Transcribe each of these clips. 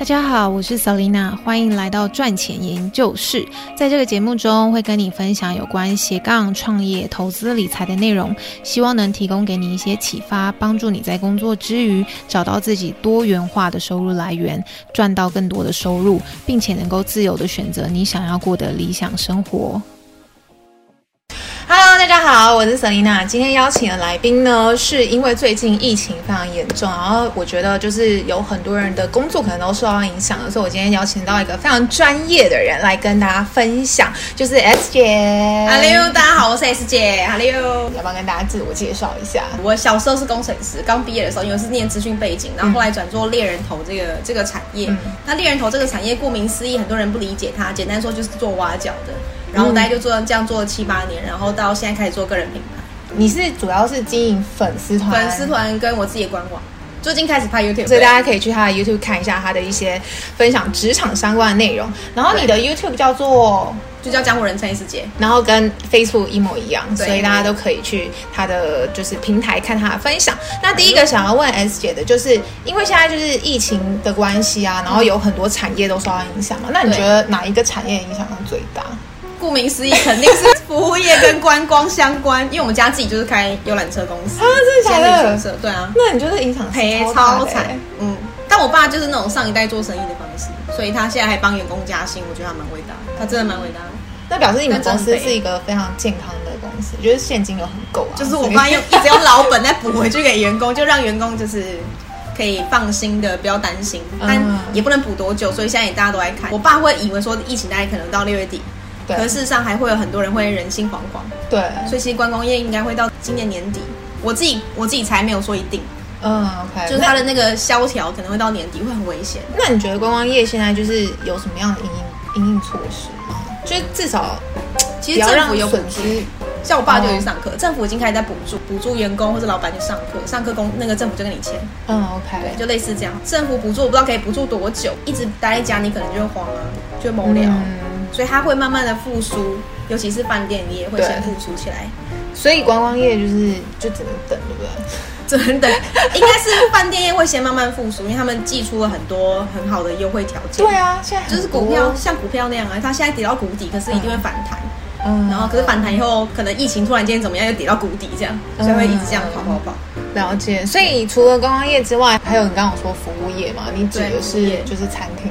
大家好，我是 Selina，欢迎来到赚钱研究室。在这个节目中，会跟你分享有关斜杠创业、投资理财的内容，希望能提供给你一些启发，帮助你在工作之余找到自己多元化的收入来源，赚到更多的收入，并且能够自由地选择你想要过的理想生活。Hello，大家好，我是 Selina。今天邀请的来宾呢，是因为最近疫情非常严重，然后我觉得就是有很多人的工作可能都受到影响了，所以我今天邀请到一个非常专业的人来跟大家分享，就是 S 姐。Hello，大家好，我是 S 姐。Hello，要不要跟大家自我介绍一下？我小时候是工程师，刚毕业的时候因为是念资讯背景，然后后来转做猎人头这个这个产业。嗯、那猎人头这个产业，顾名思义，很多人不理解它，简单说就是做挖角的。然后大概就做这样做了七八年，然后到现在开始做个人品牌。你是主要是经营粉丝团，粉丝团跟我自己的官网。最近开始拍 YouTube，所以大家可以去他的 YouTube 看一下他的一些分享职场相关的内容。然后你的 YouTube 叫做就叫江湖人称 S 姐，然后跟 Facebook 一模一样，所以大家都可以去他的就是平台看他的分享。那第一个想要问 S 姐的就是，因为现在就是疫情的关系啊，然后有很多产业都受到影响嘛，那你觉得哪一个产业影响最大？顾名思义，肯定是服务业跟观光相关，因为我们家自己就是开游览车公司啊，真的假的？对啊，那你就得影响赔超惨？嗯，但我爸就是那种上一代做生意的方式，所以他现在还帮员工加薪，我觉得他蛮伟大，他真的蛮伟大的。那表示你们公司是一个非常健康的公司，就是现金流很够啊。就是我爸用一直用老本再补回去给员工，就让员工就是可以放心的，不要担心，但也不能补多久，所以现在也大家都在看。我爸会以为说疫情大概可能到六月底。可事实上还会有很多人会人心惶惶，对，所以其实观光业应该会到今年年底，我自己我自己才没有说一定，嗯，OK，就是它的那个萧条可能会到年底会很危险。那你觉得观光业现在就是有什么样的因应因应措施吗？就是至少其实政府有补助，像我爸就去上课，政府已经开始在补助补助员工或者老板去上课，上课工那个政府就跟你签，嗯，OK，对，就类似这样。政府补助我不知道可以补助多久，一直待在家你可能就会慌啊，就会无聊。嗯所以它会慢慢的复苏，尤其是饭店你也会先复苏起来。所以观光业就是就只能等，对不对？只能等，应该是饭店业会先慢慢复苏，因为他们寄出了很多很好的优惠条件。对啊，现在就是股票像股票那样啊，它现在跌到谷底，可是一定会反弹。嗯，然后可是反弹以后，可能疫情突然间怎么样，又跌到谷底，这样，所以会一直这样跑跑跑。了解。所以除了观光业之外，还有你刚刚说服务业嘛？你指的是就是餐厅。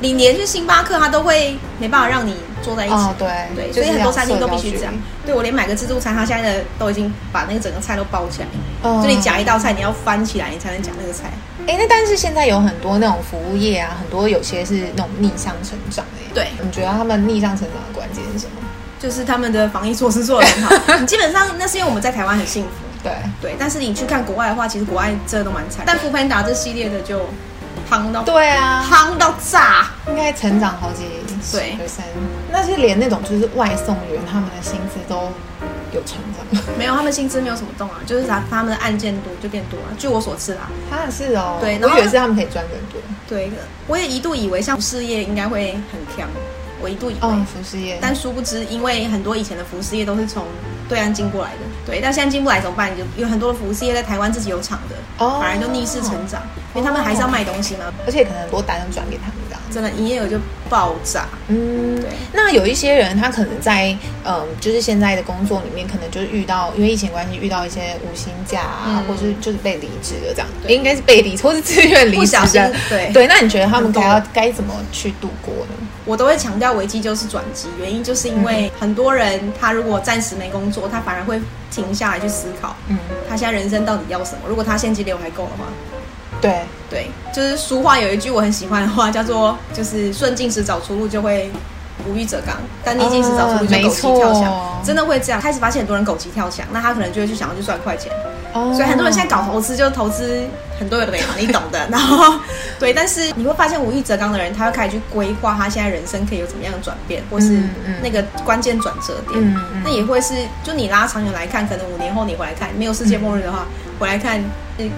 你连去星巴克，他都会没办法让你坐在一起。哦，对对，所以很多餐厅都必须这样。对，我连买个自助餐，他现在的都已经把那个整个菜都包起来。哦。就你夹一道菜，你要翻起来，你才能夹那个菜。哎，那但是现在有很多那种服务业啊，很多有些是那种逆向成长的。对。你觉得他们逆向成长的关键是什么？就是他们的防疫措施做得很好。基本上那是因为我们在台湾很幸福。对对，但是你去看国外的话，其实国外真的都蛮惨。但 foodpanda 这系列的就。夯到对啊，夯到炸，应该成长好几对。那是连那种就是外送员，他们的薪资都有成长。没有，他们薪资没有什么动啊，就是他他们的案件多就变多了。据我所知啦，他也是哦，对，我以为是他们可以赚更多。对，我也一度以为像服饰业应该会很强，我一度以为服饰业，但殊不知，因为很多以前的服饰业都是从对岸进过来的，对，但现在进不来怎么办？就有很多的服饰业在台湾自己有厂的，哦，反而就逆势成长。因为他们还是要卖东西嘛，而且可能很多单转给他们这样，真的营业额就爆炸。嗯，对。那有一些人，他可能在嗯，就是现在的工作里面，可能就是遇到因为疫情关系遇到一些无薪假啊，嗯、或是就是被离职的这样，对应该是被离职或是自愿离职的。对对，那你觉得他们该要该怎么去度过呢？我都会强调危机就是转机，原因就是因为很多人他如果暂时没工作，他反而会停下来去思考，嗯，他现在人生到底要什么？如果他现金流还够的话。对对，就是俗话有一句我很喜欢的话，叫做“就是顺境时找出路，就会无欲则刚；但逆境时找出路，就狗急跳墙。哦”真的会这样。开始发现很多人狗急跳墙，那他可能就会去想要去赚快钱。哦、所以很多人现在搞投资，就投资很多有的没有，你懂的。然后对，但是你会发现无欲则刚的人，他会开始去规划他现在人生可以有怎么样的转变，或是那个关键转折点。嗯嗯、那也会是，就你拉长远来看，可能五年后你回来看，没有世界末日的话，嗯、回来看。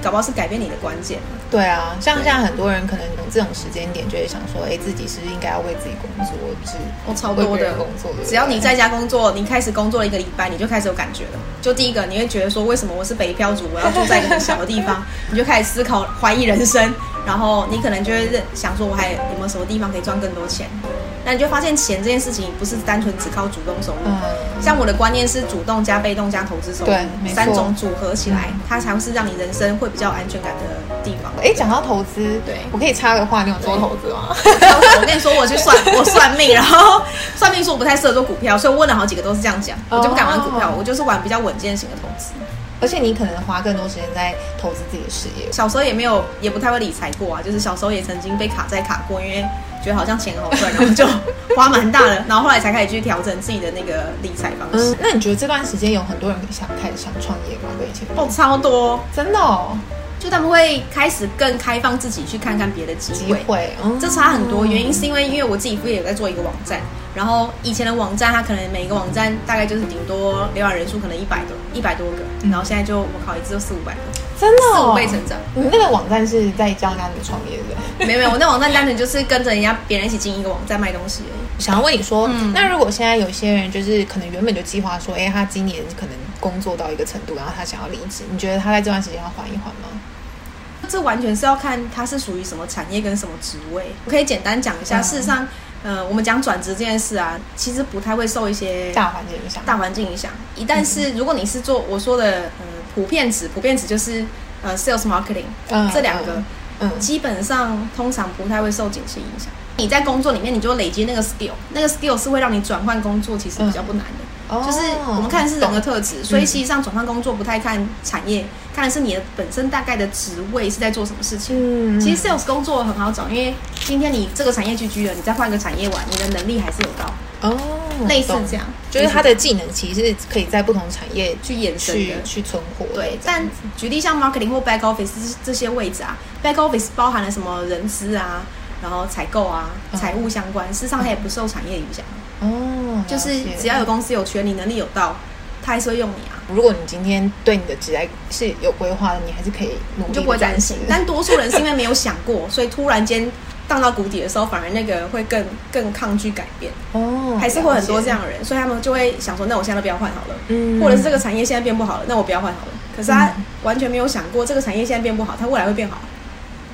搞不好是改变你的关键。对啊，像现在很多人可能这种时间点就会想说，哎，自己是不是应该要为自己工作，不是？我超多的工作的。只要你在家工作，你开始工作了一个礼拜，你就开始有感觉了。就第一个，你会觉得说，为什么我是北漂族，我要住在一个很小的地方？你就开始思考，怀疑人生。然后你可能就会想说，我还有没有什么地方可以赚更多钱？那你就发现钱这件事情不是单纯只靠主动收入。嗯。像我的观念是主动加被动加投资收入，对，三种组合起来，它才会是让你人生会比较安全感的地方。哎，讲到投资，对，我可以插个话，你有做投资吗？我跟你说，我去算，我算命，然后算命说我不太适合做股票，所以我问了好几个都是这样讲，我就不敢玩股票，我就是玩比较稳健型的投资。而且你可能花更多时间在投资自己的事业。小时候也没有，也不太会理财过啊，就是小时候也曾经被卡债卡过，因为觉得好像钱好赚，然后就花蛮大的，然后后来才开始去调整自己的那个理财方式。嗯，那你觉得这段时间有很多人想开始想创业吗？跟以前哦，超多，真的哦。就他们会开始更开放自己去看看别的机会，机会嗯、这差很多。原因是因为因为我自己副业有在做一个网站，然后以前的网站它可能每个网站大概就是顶多浏览人数可能一百多一百多个，然后现在就我靠一次就四五百个，真的、哦、四五倍成长。你那个网站是在教人家怎么创业的？没有没有，我那网站单纯就是跟着人家别人一起经营一个网站卖东西而已。想要问你说，嗯、那如果现在有些人就是可能原本就计划说，哎，他今年可能工作到一个程度，然后他想要离职，你觉得他在这段时间要缓一缓吗？这完全是要看它是属于什么产业跟什么职位。我可以简单讲一下，嗯、事实上，呃，我们讲转职这件事啊，其实不太会受一些大环境影响。大环境影响，一旦是如果你是做我说的，嗯，普遍值，普遍值就是呃，sales marketing，嗯，这两个，嗯，基本上通常不太会受景气影响。你在工作里面，你就累积那个 skill，那个 skill 是会让你转换工作，其实比较不难的。嗯、就是我们看的是人的特质，所以实际上转换工作不太看产业，嗯、看的是你的本身大概的职位是在做什么事情。嗯，其实 sales 工作很好找，因为今天你这个产业 GG 了，你再换个产业玩，你的能力还是有高。哦，类似这样，就是他的技能其实是可以在不同产业去延伸的，去存活。对，但举例像 marketing 或 back office 这些位置啊，back office 包含了什么人资啊？然后采购啊，财务相关，事实上它也不受产业影响。哦，就是只要有公司有权，你能力有到，他还是会用你啊。如果你今天对你的职业是有规划的，你还是可以努力，你就不会担心。但多数人是因为没有想过，所以突然间荡到谷底的时候，反而那个会更更抗拒改变。哦，还是会很多这样的人，所以他们就会想说：那我现在都不要换好了。嗯，或者是这个产业现在变不好了，那我不要换好了。可是他完全没有想过，这个产业现在变不好，它未来会变好。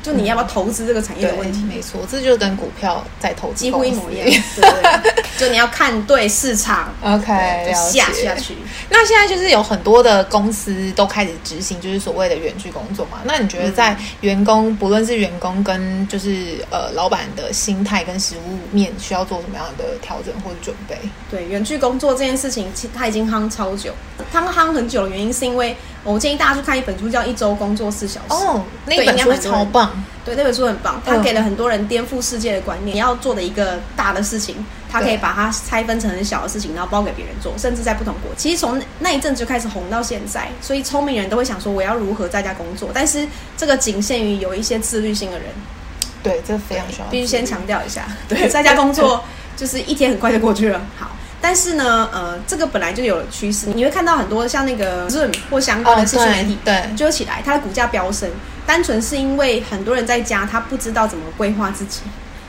就你要不要投资这个产业的问题？没错，这就跟股票在投资几乎一模一样。对，就你要看对市场，OK，下下去。那现在就是有很多的公司都开始执行，就是所谓的远距工作嘛。那你觉得在员工，不论是员工跟就是呃老板的心态跟实物面，需要做什么样的调整或者准备？对，远距工作这件事情，它已经夯超久。它夯很久的原因是因为。我建议大家去看一本书，叫《一周工作四小时》。哦，那本书超棒。对，那本书很棒，它给了很多人颠覆世界的观念。你要做的一个大的事情，它可以把它拆分成很小的事情，然后包给别人做，甚至在不同国。其实从那一阵就开始红到现在，所以聪明人都会想说，我要如何在家工作？但是这个仅限于有一些自律性的人。对，这非常需要。必须先强调一下，对，在家工作就是一天很快就过去了。好。但是呢，呃，这个本来就有了趋势，你会看到很多像那个 Zoom 或相关的社群媒体，对，就起来，它的股价飙升，单纯是因为很多人在家，他不知道怎么规划自己，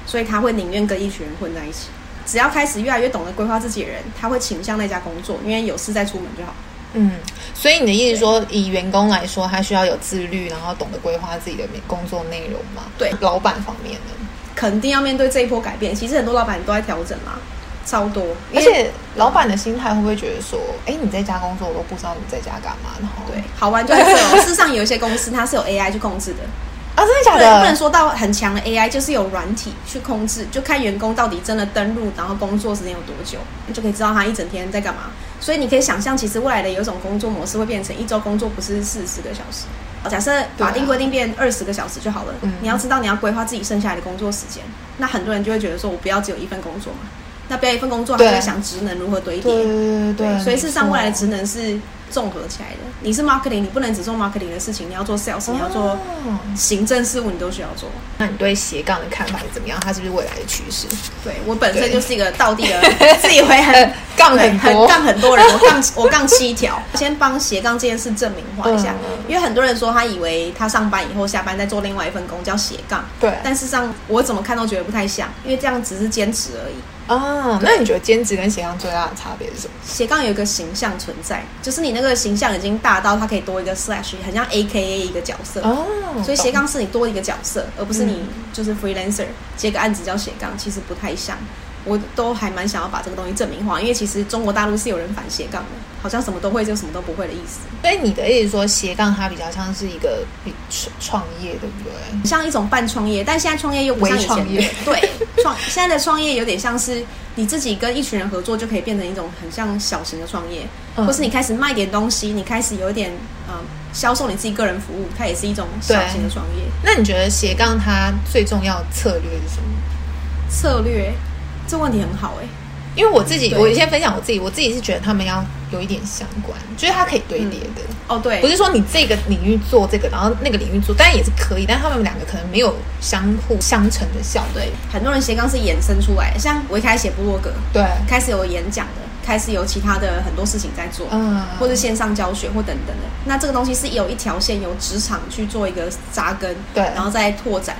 所以他会宁愿跟一群人混在一起。只要开始越来越懂得规划自己的人，他会倾向那家工作，因为有事再出门就好。嗯，所以你的意思说，以员工来说，他需要有自律，然后懂得规划自己的工作内容嘛？对，老板方面呢，肯定要面对这一波改变。其实很多老板都在调整嘛。超多，而且老板的心态会不会觉得说，哎，你在家工作，我都不知道你在家干嘛？然后对，好玩就在这哦。事实上，有一些公司它是有 AI 去控制的啊，真的假的？不能说到很强的 AI，就是有软体去控制，就看员工到底真的登录，然后工作时间有多久，你就可以知道他一整天在干嘛。所以你可以想象，其实未来的有一种工作模式会变成一周工作不是四十个小时，假设法定规定变二十个小时就好了。啊、你要知道你要规划自己剩下来的工作时间，那很多人就会觉得说，我不要只有一份工作嘛。那不要一份工作，还在想职能如何堆叠。对对对，对，所以事实上，未来的职能是综合起来的。你是 marketing，你不能只做 marketing 的事情，你要做 sales，你要做行政事务，你都需要做。那你对斜杠的看法是怎么样？它是不是未来的趋势？对，我本身就是一个倒地的，自以为很 杠很多，杠很多人，我杠 我杠七条。先帮斜杠这件事证明化一下，因为很多人说他以为他上班以后下班再做另外一份工叫斜杠。对，但事实上我怎么看都觉得不太像，因为这样只是坚持而已。哦，那你觉得兼职跟斜杠最大的差别是什么？斜杠有一个形象存在，就是你那个形象已经大到它可以多一个 slash，很像 A K A 一个角色哦。所以斜杠是你多一个角色，而不是你就是 freelancer 接个案子叫斜杠，其实不太像。我都还蛮想要把这个东西证明化，因为其实中国大陆是有人反斜杠的，好像什么都会就什么都不会的意思。所以你的意思说斜杠它比较像是一个创业，对不对？像一种半创业，但现在创业又不像以前的。对，创现在的创业有点像是你自己跟一群人合作就可以变成一种很像小型的创业，嗯、或是你开始卖点东西，你开始有一点嗯销售你自己个人服务，它也是一种小型的创业。那你觉得斜杠它最重要的策略是什么？策略？这问题很好哎、欸，因为我自己，我先分享我自己，我自己是觉得他们要有一点相关，就是它可以堆叠的、嗯。哦，对，不是说你这个领域做这个，然后那个领域做，当然也是可以，但是他们两个可能没有相互相成的效。对，很多人斜杠是衍生出来的，像我一开始写部落格，对，开始有演讲的，开始有其他的很多事情在做，嗯，或者线上教学或等等的。那这个东西是有一条线，由职场去做一个扎根，对，然后再拓展。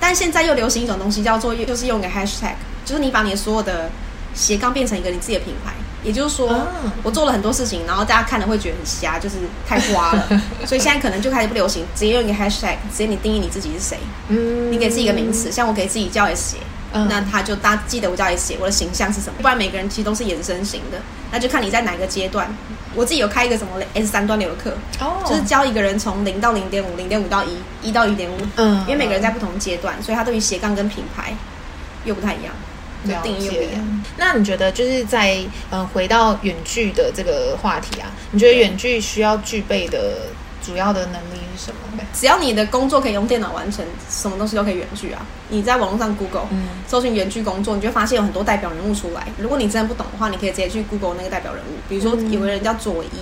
但现在又流行一种东西，叫做就是用个 hashtag。就是你把你所有的斜杠变成一个你自己的品牌，也就是说，哦、我做了很多事情，然后大家看了会觉得很瞎，就是太花了。所以现在可能就开始不流行，直接用一个 hashtag，直接你定义你自己是谁。嗯，你给自己一个名词，像我给自己叫 S 鞋，嗯、那他就大家记得我叫 S 鞋，我的形象是什么？不然每个人其实都是衍生型的，那就看你在哪个阶段。我自己有开一个什么 S 三端流的课，哦，就是教一个人从零到零点五，零点五到一，一到一点五。嗯，因为每个人在不同阶段，所以他对于斜杠跟品牌又不太一样。定义不一样。那你觉得就是在嗯回到远距的这个话题啊，你觉得远距需要具备的主要的能力是什么？只要你的工作可以用电脑完成，什么东西都可以远距啊。你在网络上 Google 搜寻远距工作，你就会发现有很多代表人物出来。如果你真的不懂的话，你可以直接去 Google 那个代表人物。比如说有个人叫佐伊，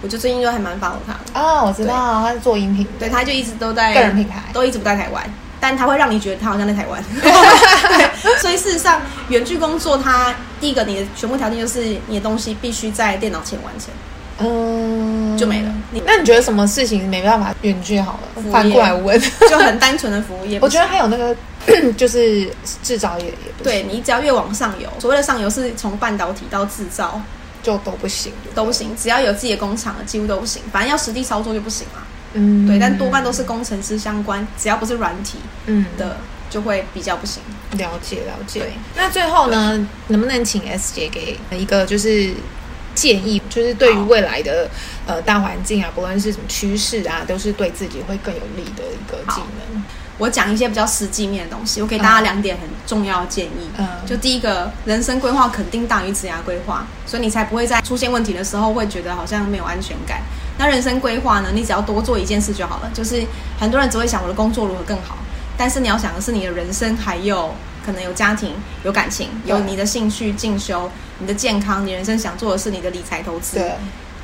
我就最近就还蛮 follow 他的。哦，我知道，他是做音频，对，他就一直都在个人品牌，都一直不在台湾。但他会让你觉得他好像在台湾，对，所以事实上，远距工作，它第一个你的全部条件就是你的东西必须在电脑前完成，嗯，就没了。你那你觉得什么事情没办法远距好了？反过来问，就很单纯的服务业。我觉得还有那个 就是制造业也不对，你只要越往上游，所谓的上游是从半导体到制造就都不行，都不行。只要有自己的工厂，几乎都不行。反正要实地操作就不行了。嗯，对，但多半都是工程师相关，只要不是软体，嗯的，就会比较不行。了解，了解。对，那最后呢，能不能请 S 姐给一个就是建议，就是对于未来的呃大环境啊，不论是什么趋势啊，都是对自己会更有利的一个技能。我讲一些比较实际面的东西，我给大家两点很重要的建议。嗯，就第一个，人生规划肯定大于职业规划，所以你才不会在出现问题的时候会觉得好像没有安全感。那人生规划呢？你只要多做一件事就好了。就是很多人只会想我的工作如何更好，但是你要想的是你的人生，还有可能有家庭、有感情、有你的兴趣、进修、你的健康、你人生想做的是你的理财投资，对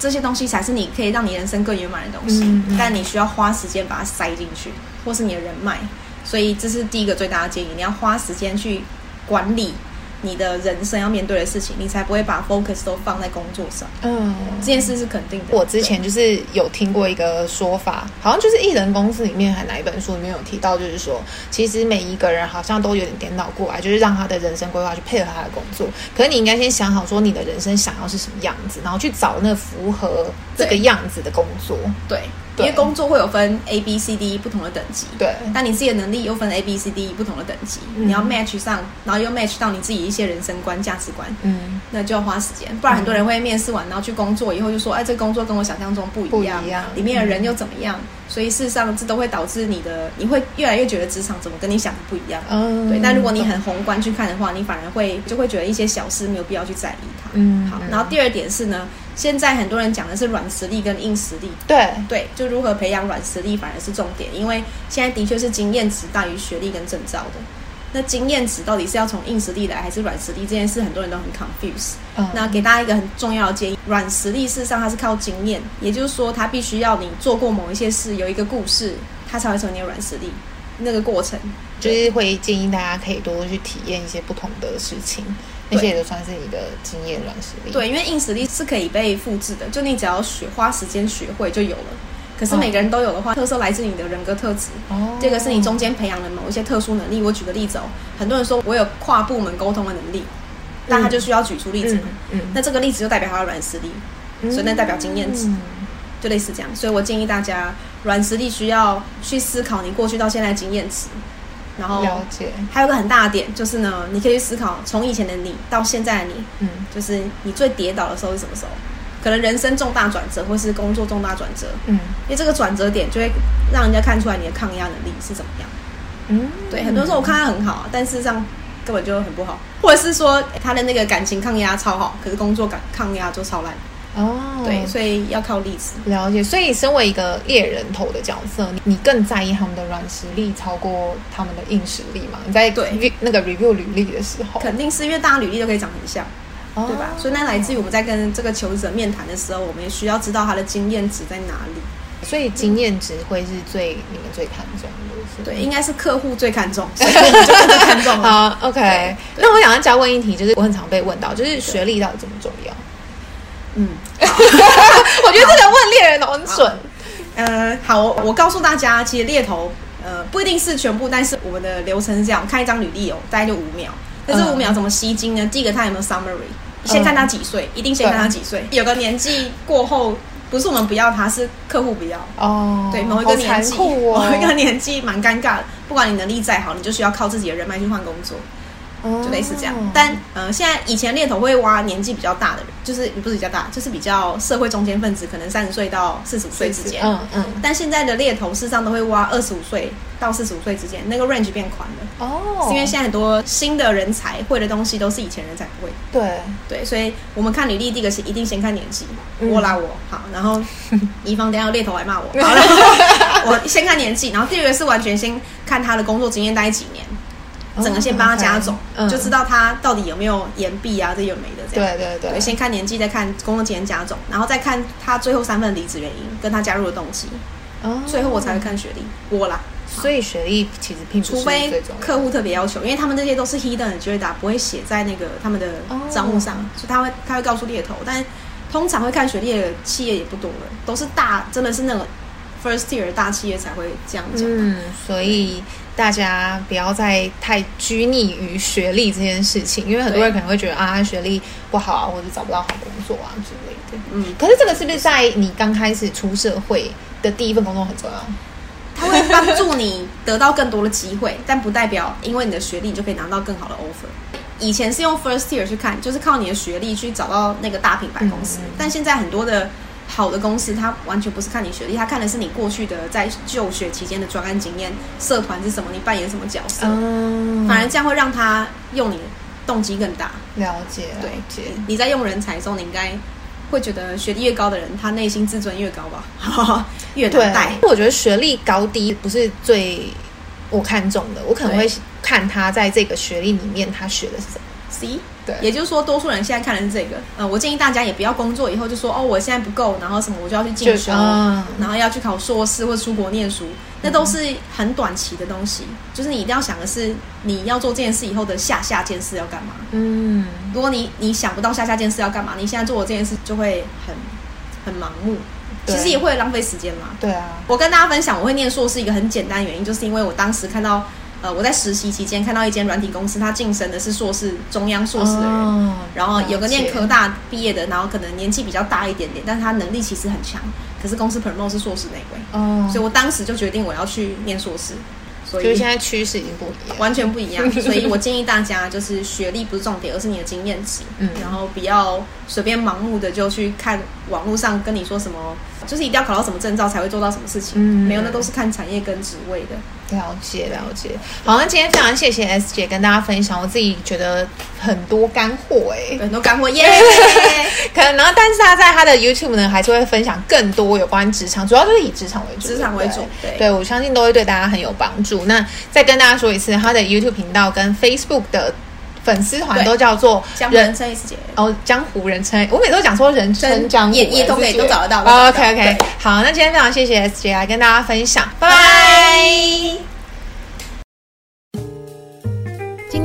这些东西才是你可以让你人生更圆满的东西。嗯嗯，但你需要花时间把它塞进去，或是你的人脉。所以这是第一个最大的建议，你要花时间去管理。你的人生要面对的事情，你才不会把 focus 都放在工作上。嗯，这件事是肯定的。我之前就是有听过一个说法，好像就是艺人公司里面还哪一本书里面有提到，就是说，其实每一个人好像都有点颠倒过来，就是让他的人生规划去配合他的工作。可是你应该先想好，说你的人生想要是什么样子，然后去找那符合这个样子的工作。对。因为工作会有分 A、B、C、D 不同的等级，对。但你自己的能力又分 A、B、C、D 不同的等级，嗯、你要 match 上，然后又 match 到你自己一些人生观、价值观，嗯，那就要花时间。不然很多人会面试完，然后去工作以后就说，哎，这个工作跟我想象中不一样，不一样，里面的人又怎么样？嗯、所以事实上，这都会导致你的，你会越来越觉得职场怎么跟你想的不一样。嗯，对。但如果你很宏观去看的话，你反而会就会觉得一些小事没有必要去在意它。嗯，好。然后第二点是呢。现在很多人讲的是软实力跟硬实力，对对，就如何培养软实力反而是重点，因为现在的确是经验值大于学历跟证照的。那经验值到底是要从硬实力来还是软实力？这件事很多人都很 confuse。嗯，那给大家一个很重要的建议，软实力事实上它是靠经验，也就是说它必须要你做过某一些事，有一个故事，它才会成为你的软实力。那个过程就是会建议大家可以多多去体验一些不同的事情。那些也都算是你的经验软实力。对，因为硬实力是可以被复制的，就你只要学花时间学会就有了。可是每个人都有的话，特色来自你的人格特质。哦。这个是你中间培养的某一些特殊能力。我举个例子哦，很多人说我有跨部门沟通的能力，那他就需要举出例子嘛。嗯，那这个例子就代表他的软实力，所以那代表经验值，就类似这样。所以我建议大家，软实力需要去思考你过去到现在的经验值。然后了解，还有个很大的点就是呢，你可以去思考从以前的你到现在的你，嗯，就是你最跌倒的时候是什么时候？可能人生重大转折，或是工作重大转折，嗯，因为这个转折点就会让人家看出来你的抗压能力是怎么样。嗯，对，很多时候我看他很好，但事实上根本就很不好，或者是说他的那个感情抗压超好，可是工作感抗压就超烂。哦，对，所以要靠例子了解。所以，身为一个猎人头的角色，你你更在意他们的软实力超过他们的硬实力吗？你在对那个 review 履历的时候，肯定是因为大家履历都可以长很像，哦、对吧？所以那来自于我们在跟这个求职者面谈的时候，我们也需要知道他的经验值在哪里。所以经验值会是最你们最看重的，是对，应该是客户最看重，所以你就更看重了。好，OK。那我想要再问一题，就是我很常被问到，就是学历到底怎么重要？嗯，我觉得这个问猎人头很准。呃，好，我告诉大家，其实猎头呃不一定是全部，但是我们的流程是这样：看一张履历哦，大概就五秒。但是五秒怎么吸睛呢？第一个他有没有 summary？先看他几岁，一定先看他几岁。有个年纪过后，不是我们不要他，是客户不要哦。对，某一个年纪，某一个年纪蛮尴尬的。不管你能力再好，你就需要靠自己的人脉去换工作。就类似这样，但呃，现在以前猎头会挖年纪比较大的人，就是不是比较大，就是比较社会中间分子，可能三十岁到四十五岁之间。嗯嗯。但现在的猎头事实上都会挖二十五岁到四十五岁之间，那个 range 变宽了。哦。是因为现在很多新的人才会的东西都是以前人才不会。对对，所以我们看履历，第一个是一定先看年纪。我拉我好，然后以防等下有猎头来骂我。好了，我先看年纪，然后第二个是完全先看他的工作经验待几年。整个先帮他加总，就知道他到底有没有延毕啊，这有没的这样。对对对，先看年纪，再看工作经验加总，然后再看他最后三份离职原因跟他加入的动机。哦，最后我才会看学历，我啦。所以学历其实并不是，除非客户特别要求，因为他们这些都是 hidden 的 agenda，不会写在那个他们的账户上，所以他会他会告诉猎头，但通常会看学历的企业也不多了，都是大真的是那种 first tier 大企业才会这样讲。嗯，所以。大家不要再太拘泥于学历这件事情，因为很多人可能会觉得啊，学历不好啊，或者找不到好工作啊之类的。嗯，可是这个是不是在你刚开始出社会的第一份工作很重要？它会帮助你得到更多的机会，但不代表因为你的学历你就可以拿到更好的 offer。以前是用 first tier 去看，就是靠你的学历去找到那个大品牌公司，嗯，但现在很多的。好的公司，他完全不是看你学历，他看的是你过去的在就学期间的专案经验、社团是什么，你扮演什么角色。嗯，反而这样会让他用你动机更大。了解。对，你在用人才的时候，你应该会觉得学历越高的人，他内心自尊越高吧？越对待。我觉得学历高低不是最我看重的，我可能会看他在这个学历里面他学的是什么。C。对，也就是说，多数人现在看的是这个。呃，我建议大家也不要工作以后就说哦，我现在不够，然后什么我就要去进修，嗯、然后要去考硕士或出国念书，那都是很短期的东西。就是你一定要想的是，你要做这件事以后的下下件事要干嘛？嗯，如果你你想不到下下件事要干嘛，你现在做的这件事就会很很盲目，其实也会浪费时间嘛。对啊，我跟大家分享，我会念硕士一个很简单的原因，就是因为我当时看到。呃，我在实习期间看到一间软体公司，他晋升的是硕士、中央硕士的人，哦、然后有个念科大毕业的，然后可能年纪比较大一点点，但是他能力其实很强，可是公司 promote 是硕士那位，哦，所以我当时就决定我要去念硕士。所以现在趋势已经不一样，完全不一样。所以我建议大家，就是学历不是重点，而是你的经验值。嗯，然后不要随便盲目的就去看网络上跟你说什么，就是一定要考到什么证照才会做到什么事情。嗯，没有，那都是看产业跟职位的。了解，了解。好，那今天非常谢谢 S 姐跟大家分享，我自己觉得很多干货哎，很多干货耶。可能，然后但是他在他的 YouTube 呢，还是会分享更多有关职场，主要就是以职场为主，职场为主。对，对我相信都会对大家很有帮助。那再跟大家说一次，他的 YouTube 频道跟 Facebook 的粉丝团都叫做“江湖人称 S 姐”。哦，江湖人称，我每次都讲说人称江湖，也也都可以都找得到。哦、OK OK，好，那今天非常谢谢 S 姐来跟大家分享，拜拜。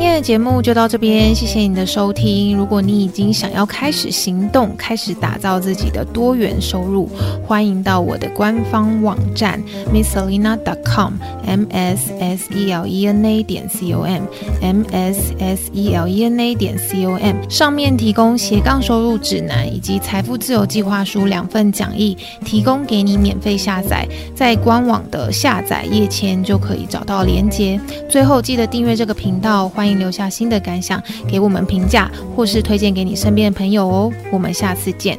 今天的节目就到这边，谢谢你的收听。如果你已经想要开始行动，开始打造自己的多元收入，欢迎到我的官方网站 misselena.com，m s s e l e n a 点 c o m，m s s e l e n a 点 c o m，上面提供斜杠收入指南以及财富自由计划书两份讲义，提供给你免费下载，在官网的下载页签就可以找到连接。最后记得订阅这个频道。欢迎留下新的感想，给我们评价，或是推荐给你身边的朋友哦。我们下次见。